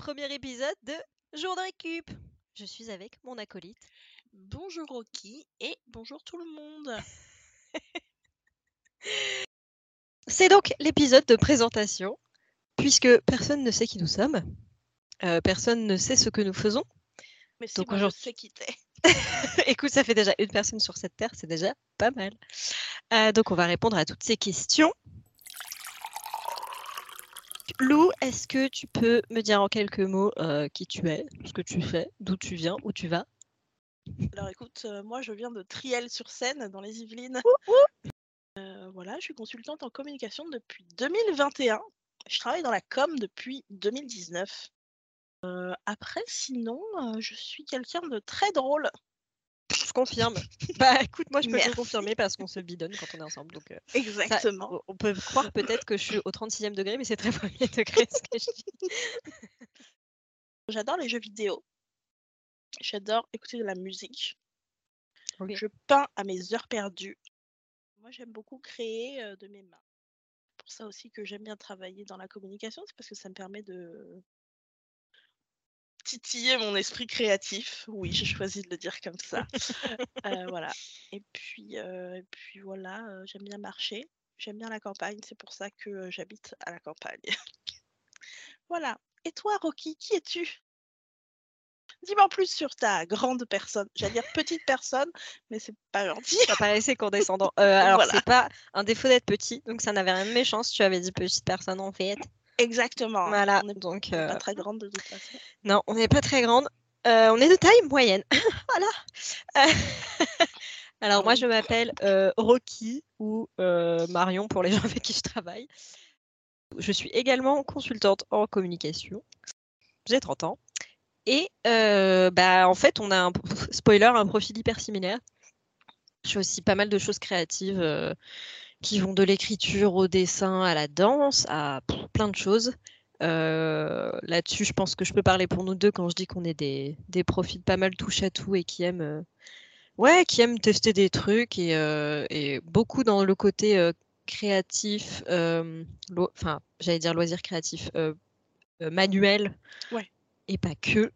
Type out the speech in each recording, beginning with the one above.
premier épisode de Jour de récup. Je suis avec mon acolyte. Bonjour Rocky et bonjour tout le monde. C'est donc l'épisode de présentation, puisque personne ne sait qui nous sommes, euh, personne ne sait ce que nous faisons. Mais si Donc moi, je aujourd'hui- sais qui t'es. Écoute, ça fait déjà une personne sur cette terre, c'est déjà pas mal. Euh, donc on va répondre à toutes ces questions. Lou, est-ce que tu peux me dire en quelques mots euh, qui tu es, ce que tu fais, d'où tu viens, où tu vas? Alors écoute, euh, moi je viens de Triel-sur-Seine dans les Yvelines. Euh, voilà, je suis consultante en communication depuis 2021. Je travaille dans la com depuis 2019. Euh, après, sinon, je suis quelqu'un de très drôle. Je confirme. bah écoute, moi je peux te Merci. confirmer parce qu'on se bidonne quand on est ensemble. Donc euh, Exactement. on- on peut croire peut-être que je suis au 36e degré, mais c'est très premier degré ce que je dis. J'adore les jeux vidéo. J'adore écouter de la musique. Je peins à mes heures perdues. Moi, j'aime beaucoup créer euh, de mes mains. C'est pour ça aussi que j'aime bien travailler dans la communication, c'est parce que ça me permet de titiller mon esprit créatif. Oui, j'ai choisi de le dire comme ça. Euh, voilà. Et puis, euh, et puis voilà, euh, j'aime bien marcher. J'aime bien la campagne, c'est pour ça que j'habite à la campagne. voilà. Et toi, Rocky, qui es-tu? Dis-moi en plus sur ta grande personne. J'allais dire petite personne, mais c'est pas gentil. Ça paraissait condescendant. Alors Voilà. c'est pas un défaut d'être petit, donc ça n'avait rien de méchant si tu avais dit petite personne en fait. Exactement. Voilà, On n'est donc on est euh, pas très grande de toute façon. non, on n'est pas très grande. Euh, on est de taille moyenne. voilà. Euh, Alors moi je m'appelle euh, Rocky ou Marion pour les gens avec qui je travaille. Je suis également consultante en communication. J'ai 30 ans. Et bah, en fait, on a un spoiler, un profil hyper similaire. Je fais aussi pas mal de choses créatives qui vont de l'écriture au dessin à la danse, à plein de choses. Euh, Là-dessus, je pense que je peux parler pour nous deux quand je dis qu'on est des, des profils pas mal touche à tout et qui aiment, euh, ouais, qui aiment tester des trucs et, euh, et beaucoup dans le côté créatif, enfin, j'allais dire loisir créatif, manuel Ouais. et pas que.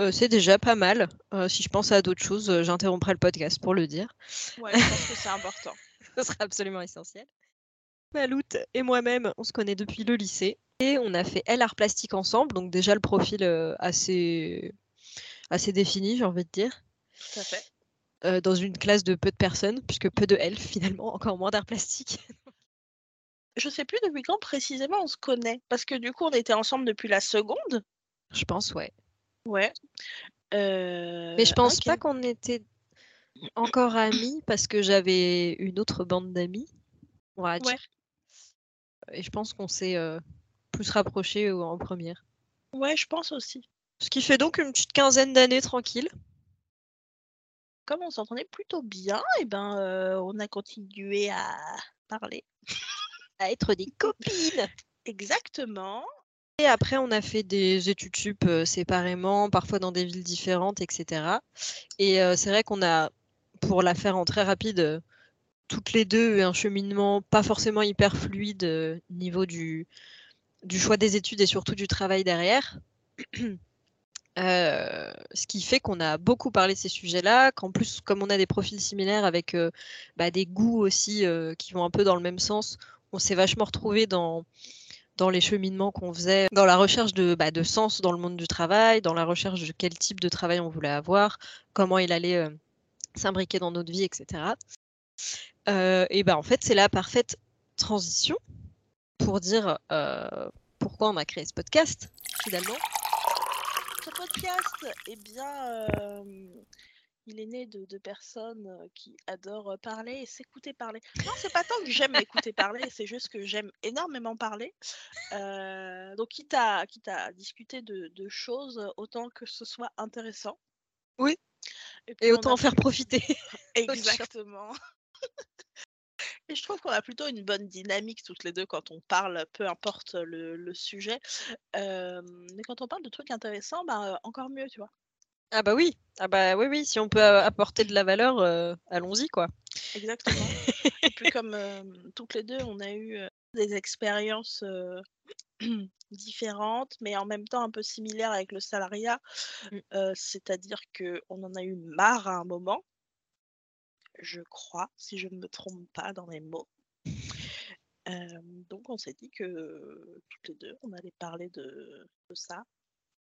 Euh, c'est déjà pas mal. Euh, si je pense à d'autres choses, euh, j'interromprai le podcast pour le dire. Ouais, je pense que c'est important. Ce sera absolument essentiel. Maloute et moi-même, on se connaît depuis le lycée et on a fait L art plastique ensemble, donc déjà le profil assez, assez défini, j'ai envie de dire, Tout à fait. euh, dans une classe de peu de personnes, puisque peu de L finalement, encore moins d'art plastique. Je sais plus depuis quand précisément on se connaît. Parce que du coup, on était ensemble depuis la seconde. Je pense, ouais. Ouais. Euh, Mais je pense ok. pas qu'on était encore amis parce que j'avais une autre bande d'amis, on va dire. Ouais. Et je pense qu'on s'est euh, plus rapprochés en première. Ouais, je pense aussi. Ce qui fait donc une petite quinzaine d'années tranquille. Comme on s'entendait plutôt bien, et ben euh, on a continué à parler. À être des copines. Exactement. Après, on a fait des études sup euh, séparément, parfois dans des villes différentes, etc. Et euh, c'est vrai qu'on a, pour la faire en très rapide, euh, toutes les deux eu un cheminement pas forcément hyper fluide au niveau du, choix des études et surtout du travail derrière. Ce qui fait qu'on a beaucoup parlé de ces sujets-là, qu'en plus, comme on a des profils similaires avec bah, des goûts aussi qui vont un peu dans le même sens, on s'est vachement retrouvés dans, dans les cheminements qu'on faisait, dans la recherche de, bah, de sens dans le monde du travail, dans la recherche de quel type de travail on voulait avoir, comment il allait euh, s'imbriquer dans notre vie, etc. Euh, et bah, en fait, c'est la parfaite transition pour dire euh, pourquoi on a créé ce podcast, finalement. Ce podcast, eh bien, il est né de, de personnes euh, qui adorent parler et s'écouter parler. Non, c'est pas tant que j'aime m'écouter parler, c'est juste que j'aime énormément parler. Euh, donc, quitte à, quitte à discuter de, de choses, autant que ce soit intéressant. Oui. Et, autant a en faire profiter. Exactement. Et je trouve qu'on a plutôt une bonne dynamique toutes les deux quand on parle, peu importe le, le sujet. Euh, mais quand on parle de trucs intéressants, bah, encore mieux, tu vois. Ah bah oui, ah bah oui, oui, si on peut a- apporter de la valeur, euh, allons-y quoi. Exactement. Et puis comme euh, toutes les deux, on a eu euh, des expériences euh, différentes, mais en même temps un peu similaires avec le salariat. Mmh. c'est-à-dire qu'on en a eu marre à un moment, je crois, si je ne me trompe pas dans mes mots. donc on s'est dit que toutes les deux, on allait parler de, ça.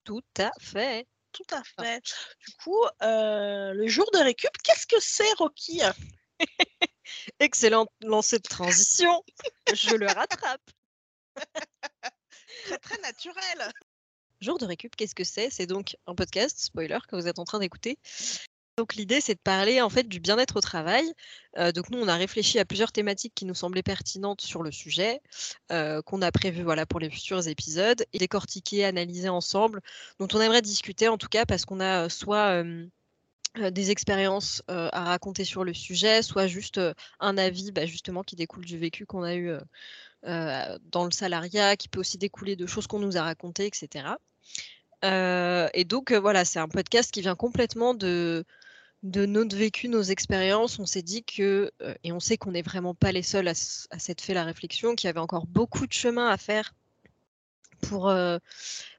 Tout à fait. Tout à fait. Du coup, le jour de récup, qu'est-ce que c'est, Rocky? Excellent lancé de transition. Je le rattrape. très très naturel. Jour de récup, qu'est-ce que c'est? C'est donc un podcast, spoiler, que vous êtes en train d'écouter. Donc l'idée, c'est de parler en fait du bien-être au travail. Euh, donc nous, on a réfléchi à plusieurs thématiques qui nous semblaient pertinentes sur le sujet, euh, qu'on a prévu voilà pour les futurs épisodes, et décortiquer, analyser ensemble, dont on aimerait discuter en tout cas parce qu'on a euh, soit des expériences à raconter sur le sujet, soit juste un avis bah, justement qui découle du vécu qu'on a eu dans le salariat, qui peut aussi découler de choses qu'on nous a racontées, etc. et donc voilà, c'est un podcast qui vient complètement de, de notre vécu, nos expériences, on s'est dit que, et on sait qu'on n'est vraiment pas les seuls à, s'être fait la réflexion, qu'il y avait encore beaucoup de chemin à faire pour,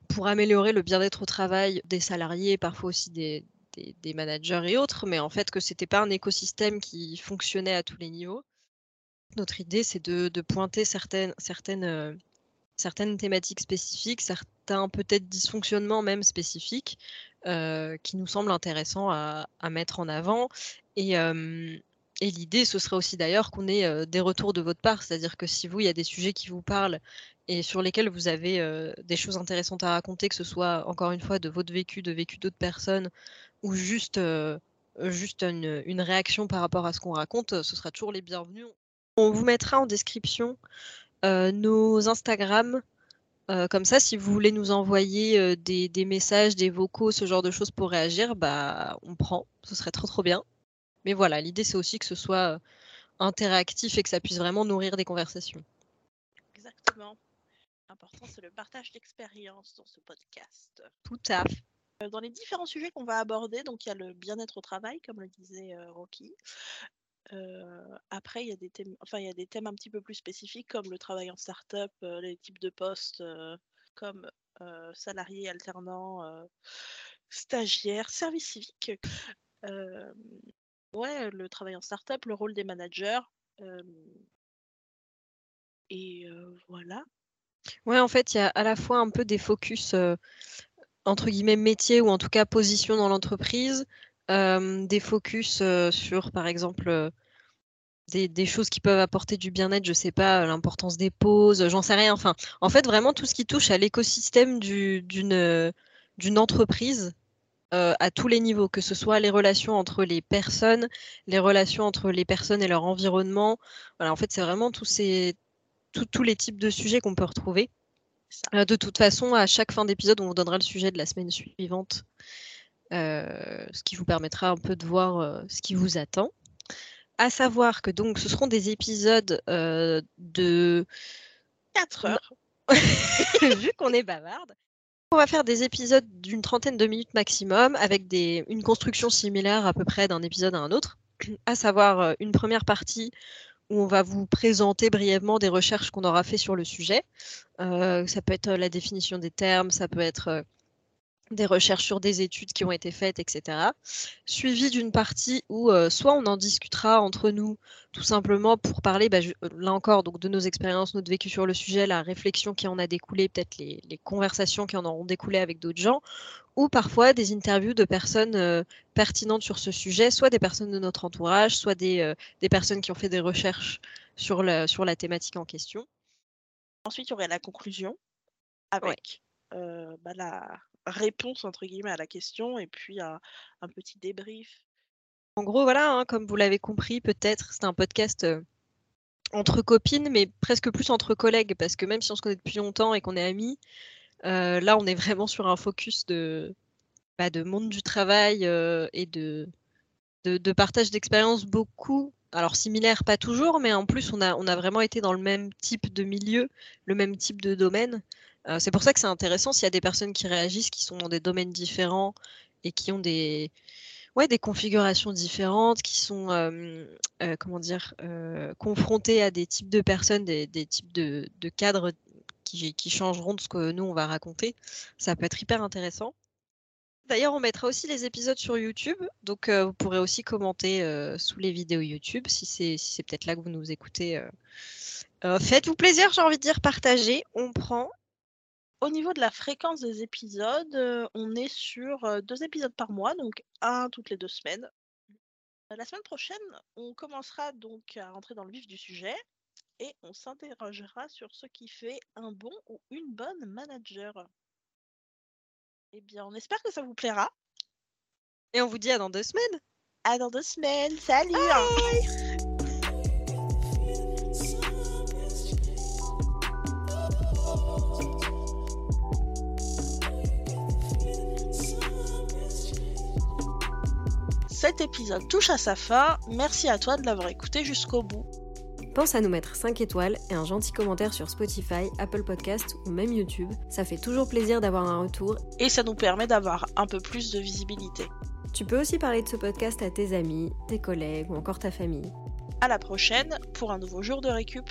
pour améliorer le bien-être au travail des salariés, parfois aussi des, managers et autres, mais en fait que ce n'était pas un écosystème qui fonctionnait à tous les niveaux. Notre idée, c'est de, pointer certaines, certaines, certaines thématiques spécifiques, certains peut-être dysfonctionnements même spécifiques, qui nous semblent intéressants à, mettre en avant. Et, et l'idée, ce serait aussi d'ailleurs qu'on ait des retours de votre part, c'est-à-dire que si vous, il y a des sujets qui vous parlent et sur lesquels vous avez des choses intéressantes à raconter, que ce soit encore une fois de votre vécu, de vécu d'autres personnes, ou juste, juste une, une, réaction par rapport à ce qu'on raconte, ce sera toujours les bienvenus. On vous mettra en description nos Instagram. Comme ça, si vous voulez nous envoyer des, des, messages, des vocaux, ce genre de choses pour réagir, bah, on prend. Ce serait trop trop bien. Mais voilà, l'idée c'est aussi que ce soit interactif et que ça puisse vraiment nourrir des conversations. Exactement. L'important c'est le partage d'expérience dans ce podcast. Tout à fait. Dans les différents sujets qu'on va aborder, donc il y a le bien-être au travail, comme le disait Rocky. Après, il y, a des thèmes, enfin, y a des thèmes un petit peu plus spécifiques comme le travail en start-up, les types de postes comme salarié, alternant, stagiaire, service civique. ouais, le travail en start-up, le rôle des managers. et voilà. Ouais, en fait, il y a à la fois un peu des focus entre guillemets métier ou en tout cas position dans l'entreprise, des focus sur, par exemple, des, choses qui peuvent apporter du bien-être, je sais pas, l'importance des pauses, j'en sais rien. Enfin, en fait, vraiment tout ce qui touche à l'écosystème d'une d'une entreprise à tous les niveaux, que ce soit les relations entre les personnes, les relations entre les personnes et leur environnement. Voilà, en fait, c'est vraiment tous ces tous les types de sujets qu'on peut retrouver. de toute façon, à chaque fin d'épisode, on vous donnera le sujet de la semaine suivante. Euh, ce qui vous permettra un peu de voir euh, ce qui vous attend. À savoir que donc ce seront des épisodes euh, de 4 heures, vu qu'on est bavarde. On va faire des épisodes d'une trentaine de minutes maximum avec des, une construction similaire à peu près d'un épisode à un autre. À savoir une première partie où on va vous présenter brièvement des recherches qu'on aura fait sur le sujet. ça peut être la définition des termes, ça peut être des recherches sur des études qui ont été faites, etc. Suivi d'une partie où euh, soit on en discutera entre nous, tout simplement pour parler, bah, euh, là encore, donc de nos expériences, notre vécu sur le sujet, la réflexion qui en a découlé, peut-être les, conversations qui en auront découlé avec d'autres gens, ou parfois des interviews de personnes euh, pertinentes sur ce sujet, soit des personnes de notre entourage, soit des, des personnes qui ont fait des recherches sur la, sur la thématique en question. Ensuite, il y aurait la conclusion avec bah, la, réponse entre guillemets à la question et puis un, petit débrief. En gros, voilà, hein, comme vous l'avez compris, peut-être c'est un podcast entre copines, mais presque plus entre collègues, parce que même si on se connaît depuis longtemps et qu'on est amis, là on est vraiment sur un focus de, bah, de monde du travail et de, de, partage d'expériences beaucoup. Alors similaire, pas toujours, mais en plus on a, on a vraiment été dans le même type de milieu, le même type de domaine. Euh, c'est pour ça que c'est intéressant s'il y a des personnes qui réagissent, qui sont dans des domaines différents et qui ont des, ouais, des configurations différentes, qui sont euh, comment dire, confrontées à des types de personnes, des, types de, cadres qui, qui changeront de ce que nous on va raconter. Ça peut être hyper intéressant. D'ailleurs, on mettra aussi les épisodes sur YouTube, donc vous pourrez aussi commenter sous les vidéos YouTube si c'est si peut-être là que vous nous écoutez. Faites-vous plaisir, j'ai envie de dire, partagez, on prend. Au niveau de la fréquence des épisodes, on est sur deux épisodes par mois, donc un toutes les deux semaines. La semaine prochaine, on commencera donc à rentrer dans le vif du sujet et on s'interrogera sur ce qui fait un bon ou une bonne manager. Eh bien, on espère que ça vous plaira. Et on vous dit à dans deux semaines. À dans deux semaines. Salut. Cet épisode touche à sa fin. Merci à toi de l'avoir écouté jusqu'au bout. Pense à nous mettre 5 étoiles et un gentil commentaire sur Spotify, Apple Podcast ou même YouTube. Ça fait toujours plaisir d'avoir un retour. Et ça nous permet d'avoir un peu plus de visibilité. Tu peux aussi parler de ce podcast à tes amis, tes collègues ou encore ta famille. À la prochaine pour un nouveau jour de récup.